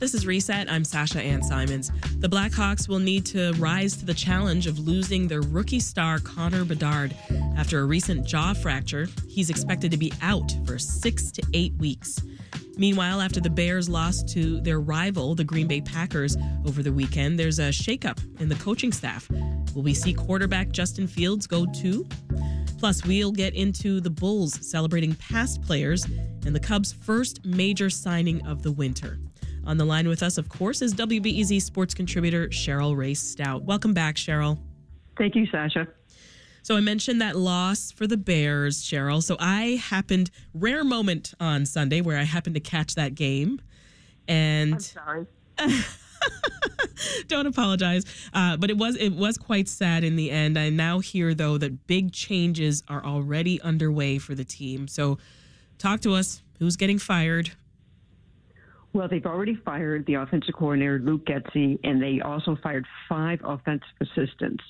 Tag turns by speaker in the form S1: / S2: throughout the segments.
S1: This is Reset. I'm Sasha Ann Simons. The Blackhawks will need to rise to the challenge of losing their rookie star Connor Bedard after a recent jaw fracture. He's expected to be out for six to eight weeks. Meanwhile, after the Bears lost to their rival, the Green Bay Packers, over the weekend, there's a shakeup in the coaching staff. Will we see quarterback Justin Fields go too? Plus, we'll get into the Bulls celebrating past players and the Cubs' first major signing of the winter. On the line with us, of course, is WBEZ sports contributor Cheryl Raye-Stout. Welcome back, Cheryl.
S2: Thank you, Sasha.
S1: So I mentioned that loss for the Bears, Cheryl. So I happened rare moment on Sunday where I happened to catch that game, and
S2: I'm sorry.
S1: don't apologize. Uh, but it was it was quite sad in the end. I now hear though that big changes are already underway for the team. So talk to us. Who's getting fired?
S2: Well, they've already fired the offensive coordinator, Luke Getsy, and they also fired five offensive assistants.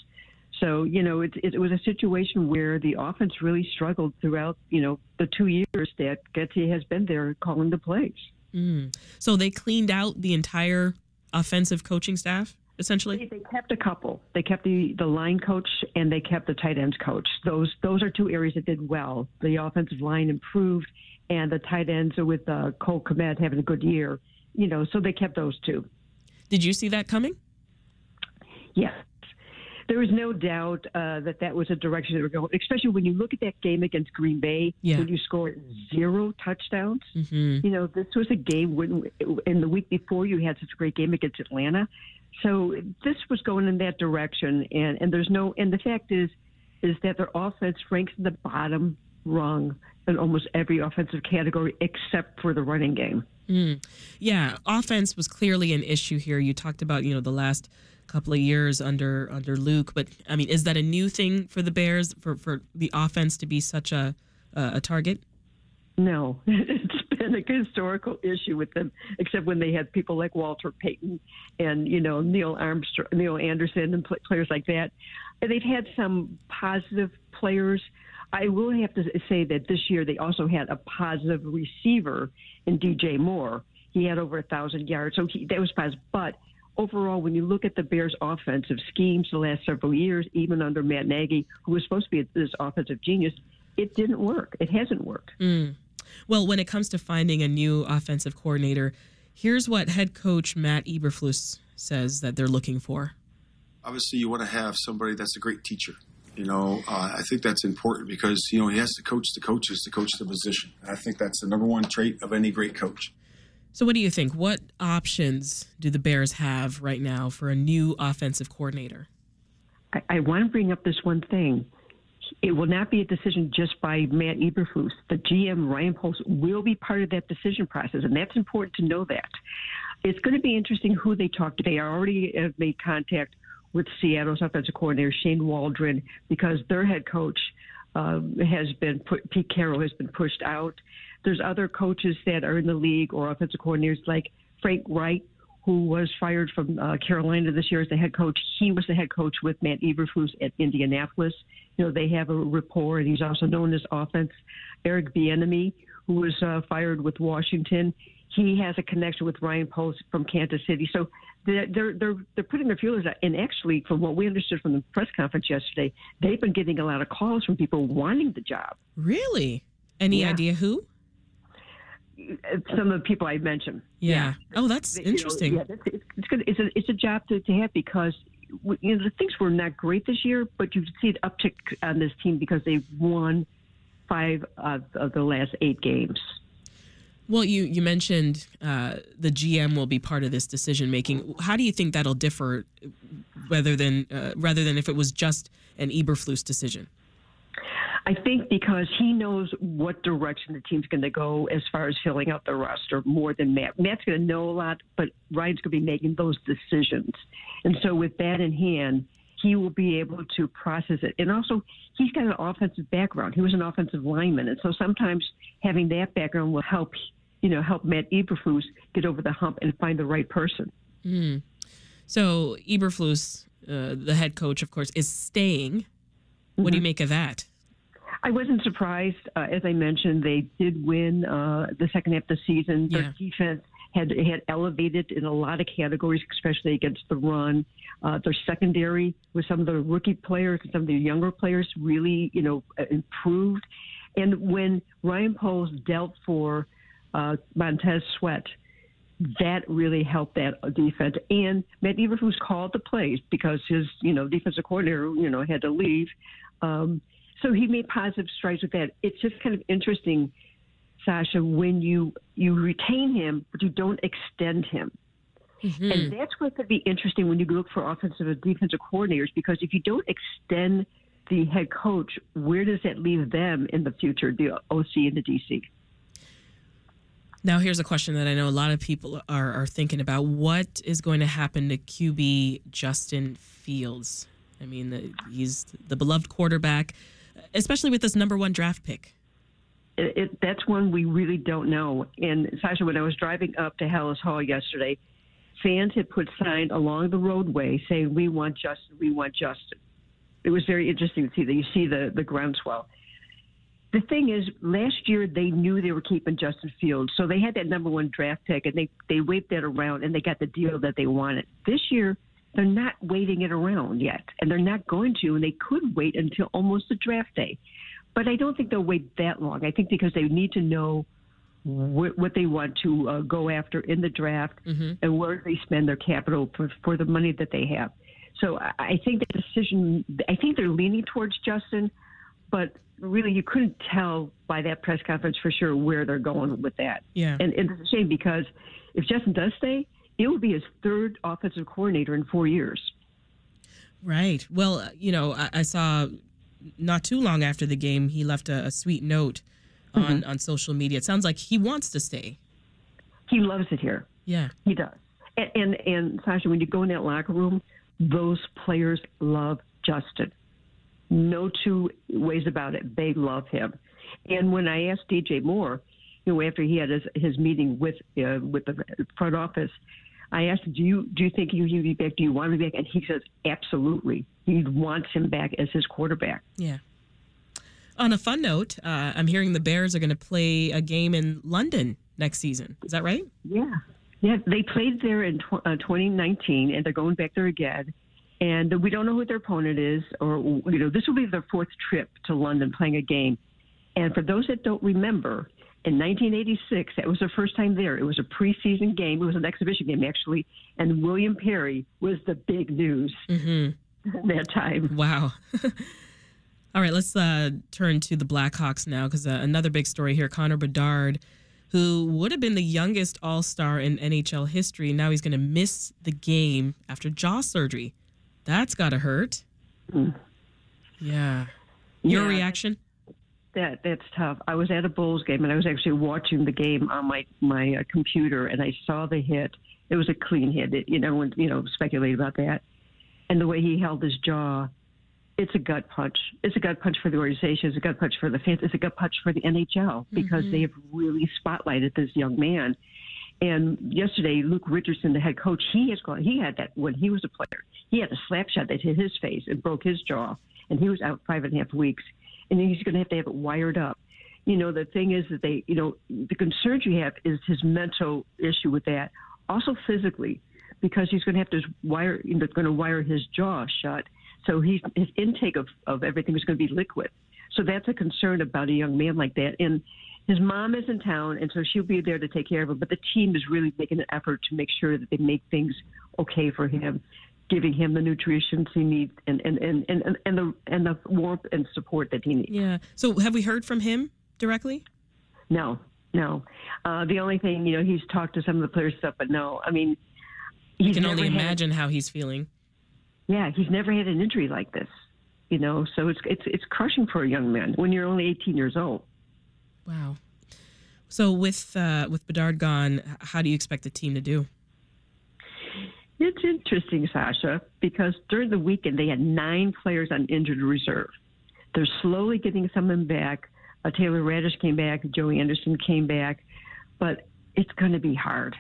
S2: So, you know, it, it, was a situation where the offense really struggled throughout, you know, the two years that Getsy has been there calling the plays.
S1: Mm. So they cleaned out the entire offensive coaching staff, essentially?
S2: They, they, kept a couple. They kept the, the line coach and they kept the tight ends coach. Those those are two areas that did well. The offensive line improved and the tight ends are with uh, Cole Kmet having a good year. You know, so they kept those two.
S1: Did you see that coming?
S2: Yes. There was no doubt uh, that that was a direction they were going, especially when you look at that game against Green Bay, yeah. when you scored zero touchdowns. Mm-hmm. You know, this was a game when, in the week before, you had such a great game against Atlanta. So this was going in that direction, and and there's no, and the fact is, is that their offense ranks in the bottom rung in almost every offensive category except for the running game.
S1: Mm. Yeah, offense was clearly an issue here. You talked about, you know, the last couple of years under under Luke, but I mean, is that a new thing for the Bears for for the offense to be such a a target?
S2: No, it's been a historical issue with them, except when they had people like Walter Payton and you know Neil Armstrong, Neal Anderson, and players like that. And they've had some positive players I will have to say that this year they also had a positive receiver in DJ Moore. He had over a thousand yards, so he, that was positive. But overall, when you look at the Bears' offensive schemes the last several years, even under Matt Nagy, who was supposed to be this offensive genius, it didn't work. It hasn't worked.
S1: Mm. Well, when it comes to finding a new offensive coordinator, here's what head coach Matt Eberflus says that they're looking for.
S3: Obviously, you want to have somebody that's a great teacher you know, uh, I think that's important because you know he has to coach the coaches to coach the position. I think that's the number one trait of any great coach.
S1: So, what do you think? What options do the Bears have right now for a new offensive coordinator?
S2: I, I want to bring up this one thing. It will not be a decision just by Matt Eberflus. The GM Ryan Poles will be part of that decision process, and that's important to know that. It's going to be interesting who they talk to. They already have made contact with Seattle's offensive coordinator Shane Waldron because their head coach uh, has been put, Pete Carroll has been pushed out. There's other coaches that are in the league or offensive coordinators like Frank Reich, who was fired from uh, Carolina this year as the head coach. He was the head coach with Matt Eberflus at Indianapolis. You know they have a rapport, and he's also known as offense. Eric Bieniemy, who was uh, fired with Washington, he has a connection with Ryan Poles from Kansas City. So they're they're they're putting their feelers out. And actually, from what we understood from the press conference yesterday, they've been getting a lot of calls from people wanting the job.
S1: Really? Any yeah. idea who?
S2: Some of the people I mentioned.
S1: Yeah. yeah. Oh, that's interesting.
S2: Know, yeah, it's, it's good. It's a it's a job to, to have because you know the things were not great this year, but you see an uptick on this team because they won five of, of the last eight games.
S1: Well, you you mentioned uh, the GM will be part of this decision making. How do you think that'll differ, rather than uh, rather than if it was just an Eberflus decision?
S2: I think because he knows what direction the team's going to go as far as filling out the roster more than Matt. Matt's going to know a lot, but Ryan's going to be making those decisions. And so, with that in hand, he will be able to process it. And also, he's got an offensive background. He was an offensive lineman. And so, sometimes having that background will help you know, help Matt Eberflus get over the hump and find the right person.
S1: Mm. So Eberflus, uh, the head coach, of course, is staying. Mm-hmm. What do you mm-hmm. make of that?
S2: I wasn't surprised. Uh, as I mentioned, they did win uh, the second half of the season. Their yeah. defense had had elevated in a lot of categories, especially against the run. Uh, their secondary with some of the rookie players and some of the younger players really, you know, uh, improved. And when Ryan Poles dealt for uh, Montez Sweat, that really helped that defense. And Matt Eberflus called the plays because his, you know, defensive coordinator, you know, had to leave. Um, so he made positive strides with that. It's just kind of interesting, Sasha, when you you retain him but you don't extend him. Mm-hmm. And that's what could be interesting when you look for offensive and defensive coordinators because if you don't extend the head coach, where does that leave them in the future, the OC and the DC?
S1: Now, here's a question that I know a lot of people are, are thinking about. What is going to happen to QB Justin Fields? I mean, the, he's the beloved quarterback, especially with this number one draft pick.
S2: It, it, that's one we really don't know. And Sasha, when I was driving up to Halas Hall yesterday, fans had put signs along the roadway saying, "We want Justin. We want Justin." It was very interesting to see that. You see the the groundswell the thing is, last year they knew they were keeping Justin Fields, so they had that number one draft pick, and they they waved that around, and they got the deal that they wanted. This year, they're not waiting it around yet, and they're not going to, and they could wait until almost the draft day. But I don't think they'll wait that long. I think because they need to know wh- what they want to uh, go after in the draft mm-hmm. and where they spend their capital for, for the money that they have. So I, I think the decision. I think they're leaning towards Justin but really you couldn't tell by that press conference for sure where they're going with that.
S1: Yeah.
S2: And, and it's a shame because if Justin does stay, it will be his third offensive coordinator in four years.
S1: Right. Well, you know, I, I saw not too long after the game, he left a, a sweet note on, mm-hmm. on social media. It sounds like he wants to stay.
S2: He loves it here.
S1: Yeah.
S2: He does. And, and, and Sasha, when you go in that locker room, those players love Justin. No two ways about it. They love him. And when I asked DJ Moore, you know, after he had his, his meeting with uh, with the front office, I asked, "Do you do you think he'll be back? Do you want him back?" And he says, "Absolutely. He wants him back as his quarterback."
S1: Yeah. On a fun note, uh, I'm hearing the Bears are going to play a game in London next season. Is that right?
S2: Yeah. Yeah, they played there in tw- uh, 2019, and they're going back there again and we don't know who their opponent is, or you know, this will be their fourth trip to London playing a game. And for those that don't remember, in 1986, that was their first time there. It was a preseason game. It was an exhibition game actually, and William Perry was the big news mm-hmm. that time.
S1: Wow. All right, let's uh, turn to the Blackhawks now because uh, another big story here: Connor Bedard, who would have been the youngest All Star in NHL history, now he's going to miss the game after jaw surgery. That's got to hurt. Mm. Yeah. Your yeah, reaction?
S2: That that's tough. I was at a Bulls game and I was actually watching the game on my my uh, computer and I saw the hit. It was a clean hit. It, you know, you know, speculate about that. And the way he held his jaw, it's a gut punch. It's a gut punch for the organization. It's a gut punch for the fans. It's a gut punch for the NHL because mm-hmm. they have really spotlighted this young man. And yesterday, Luke Richardson, the head coach, he has gone. He had that when he was a player. He had a slap shot that hit his face and broke his jaw, and he was out five and a half weeks. And he's going to have to have it wired up. You know, the thing is that they, you know, the concern you have is his mental issue with that. Also physically, because he's going to have to wire, you know, going to wire his jaw shut. So he's, his intake of, of everything is going to be liquid. So that's a concern about a young man like that. And his mom is in town, and so she'll be there to take care of him. But the team is really making an effort to make sure that they make things okay for him, giving him the nutrition he needs and and, and, and, and the and the warmth and support that he needs.
S1: Yeah. So have we heard from him directly?
S2: No, no. Uh, the only thing you know, he's talked to some of the players stuff, but no. I mean,
S1: you can only imagine had, how he's feeling.
S2: Yeah, he's never had an injury like this. You know, so it's it's it's crushing for a young man when you're only 18 years old.
S1: Wow. So with uh, with Bedard gone, how do you expect the team to do?
S2: It's interesting, Sasha, because during the weekend they had nine players on injured reserve. They're slowly getting some of them back. Uh, Taylor Raddysh came back, Joey Anderson came back, but it's going to be hard.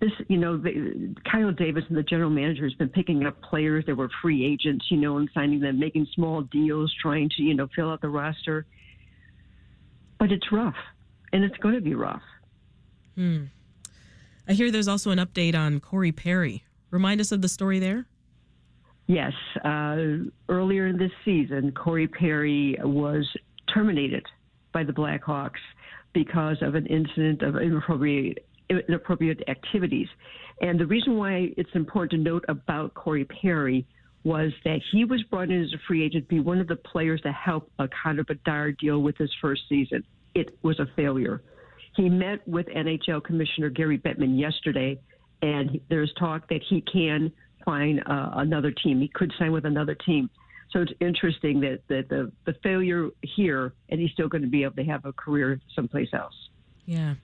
S2: This, you know, the, Kyle Davidson the general manager has been picking up players that were free agents, you know, and signing them, making small deals, trying to, you know, fill out the roster but it's rough, and it's going to be rough.
S1: Hmm. I hear there's also an update on Corey Perry. Remind us of the story there.
S2: Yes. Uh, earlier in this season, Corey Perry was terminated by the Blackhawks because of an incident of inappropriate, inappropriate activities. And the reason why it's important to note about Corey Perry was that he was brought in as a free agent to be one of the players to help a Connor Bedard deal with his first season. It was a failure. He met with NHL Commissioner Gary Bettman yesterday, and there's talk that he can find uh, another team. He could sign with another team. So it's interesting that, that the, the failure here, and he's still going to be able to have a career someplace else.
S1: Yeah.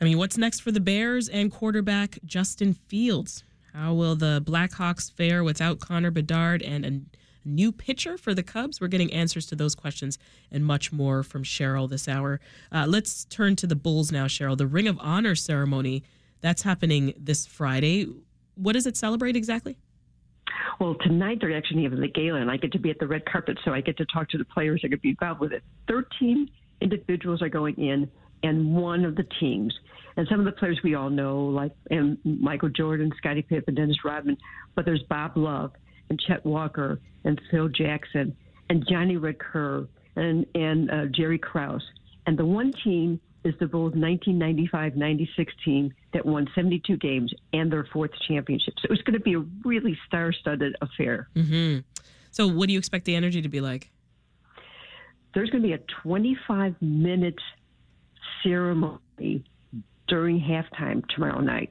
S1: I mean, what's next for the Bears and quarterback Justin Fields? How will the Blackhawks fare without Connor Bedard and a new pitcher for the Cubs? We're getting answers to those questions and much more from Cheryl this hour. Uh, let's turn to the Bulls now, Cheryl. The Ring of Honor ceremony that's happening this Friday. What does it celebrate exactly?
S2: Well, tonight they're actually having the gala, and I get to be at the red carpet, so I get to talk to the players. I get to be involved with it. Thirteen individuals are going in, and one of the teams. And some of the players we all know, like and Michael Jordan, Scottie Pippen, Dennis Rodman, but there's Bob Love and Chet Walker and Phil Jackson and Johnny Red Kerr and and uh, Jerry Krause. And the one team is the Bulls' 1995-96 team that won 72 games and their fourth championship. So it's going to be a really star-studded affair.
S1: Mm-hmm. So what do you expect the energy to be like?
S2: There's going to be a 25-minute ceremony during halftime tomorrow night,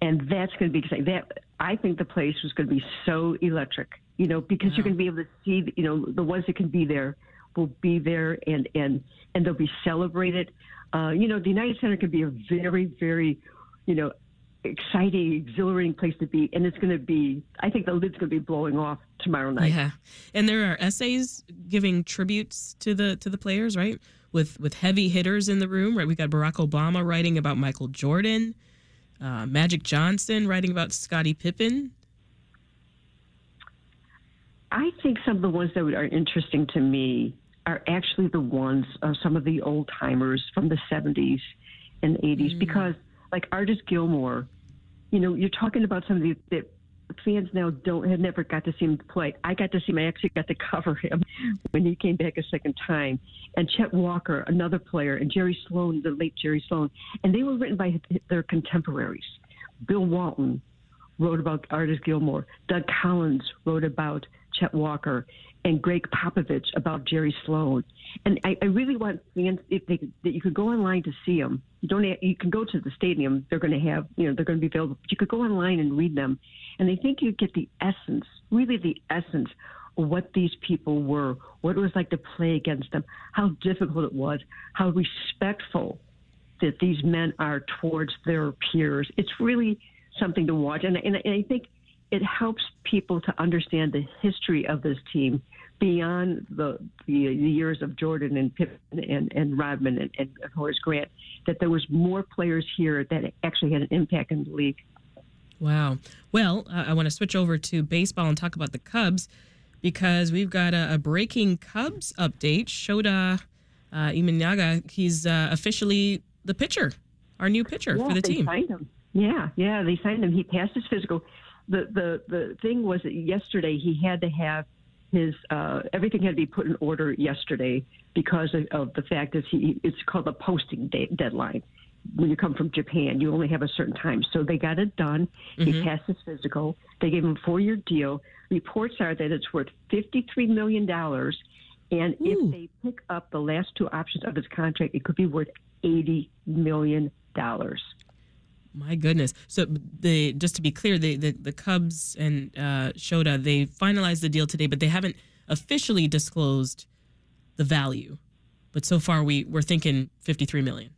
S2: and that's going to be exciting. That I think the place was going to be so electric, you know, because wow. you're going to be able to see, you know, the ones that can be there will be there, and and and they'll be celebrated. Uh, you know, the United Center can be a very, very, you know, exciting, exhilarating place to be, and it's going to be. I think the lid's going to be blowing off tomorrow night.
S1: Yeah, and there are essays giving tributes to the to the players, right? With with heavy hitters in the room, right? We got Barack Obama writing about Michael Jordan, uh, Magic Johnson writing about Scottie Pippen.
S2: I think some of the ones that are interesting to me are actually the ones of some of the old timers from the 70s and 80s mm. because like Artis Gilmore, you know, you're talking about somebody that fans now don't have never got to see him play. I got to see him. I actually got to cover him when he came back a second time. And Chet Walker, another player, and Jerry Sloan, the late Jerry Sloan, and they were written by their contemporaries. Bill Walton wrote about Artis Gilmore. Doug Collins wrote about Chet Walker and Gregg Popovich about Jerry Sloan. And I, I really want fans if they that you could go online to see them. You don't have, you can go to the stadium. They're going to have you know they're going to be available. But you could go online and read them, and I think you get the essence, really the essence of what these people were, what it was like to play against them, how difficult it was, how respectful that these men are towards their peers. It's really something to watch, and, and, and I think it helps people to understand the history of this team beyond the, the, the years of Jordan and Pippen and, and Rodman and, and Horace Grant, that there was more players here that actually had an impact in the league.
S1: Wow. Well, uh, I want to switch over to baseball and talk about the Cubs because we've got a, a breaking Cubs update. Shota uh, Imanaga, he's uh, officially the pitcher, our new pitcher
S2: yeah,
S1: for the
S2: they
S1: team.
S2: Signed him. Yeah, yeah, they signed him. He passed his physical. The the the thing was that yesterday he had to have his uh, everything had to be put in order yesterday because of, of the fact that he it's called the posting de- deadline. When you come from Japan, you only have a certain time. So they got it done. Mm-hmm. He passed his physical. They gave him a four year deal. Reports are that it's worth fifty three million dollars, and Ooh. if they pick up the last two options of his contract, it could be worth eighty million dollars.
S1: My goodness. So the just to be clear, the the, the Cubs and uh, Shota they finalized the deal today, but they haven't officially disclosed the value. But so far, we we're thinking fifty three million.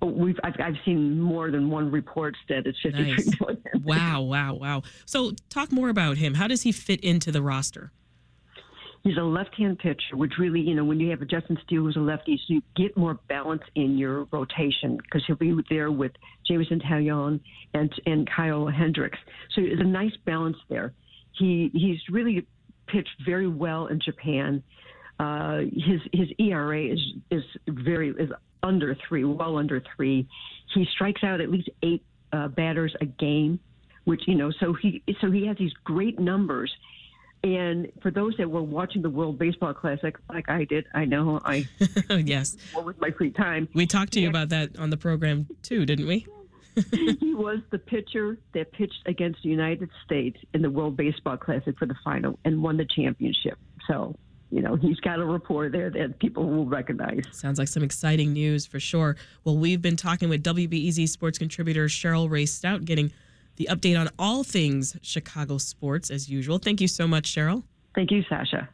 S2: We've I've, I've seen more than one report that it's fifty three nice. million.
S1: wow, wow, wow. So talk more about him. How does he fit into the roster?
S2: He's a left-hand pitcher, which really, you know, when you have a Justin Steele who's a lefty, so you get more balance in your rotation because he'll be there with Jameson Taillon and and Kyle Hendricks. So there's a nice balance there. He he's really pitched very well in Japan. Uh, his his ERA is is very is under three, well under three. He strikes out at least eight uh, batters a game, which you know, so he so he has these great numbers. And for those that were watching the World Baseball Classic, like I did, I know I
S1: yes,
S2: what with my free time.
S1: We talked to you about that on the program too, didn't we?
S2: he was the pitcher that pitched against the United States in the World Baseball Classic for the final and won the championship. So, you know, he's got a rapport there that people will recognize.
S1: Sounds like some exciting news for sure. Well, we've been talking with WBEZ sports contributor Cheryl Raye-Stout, getting the update on all things Chicago sports as usual. Thank you so much, Cheryl.
S2: Thank you, Sasha.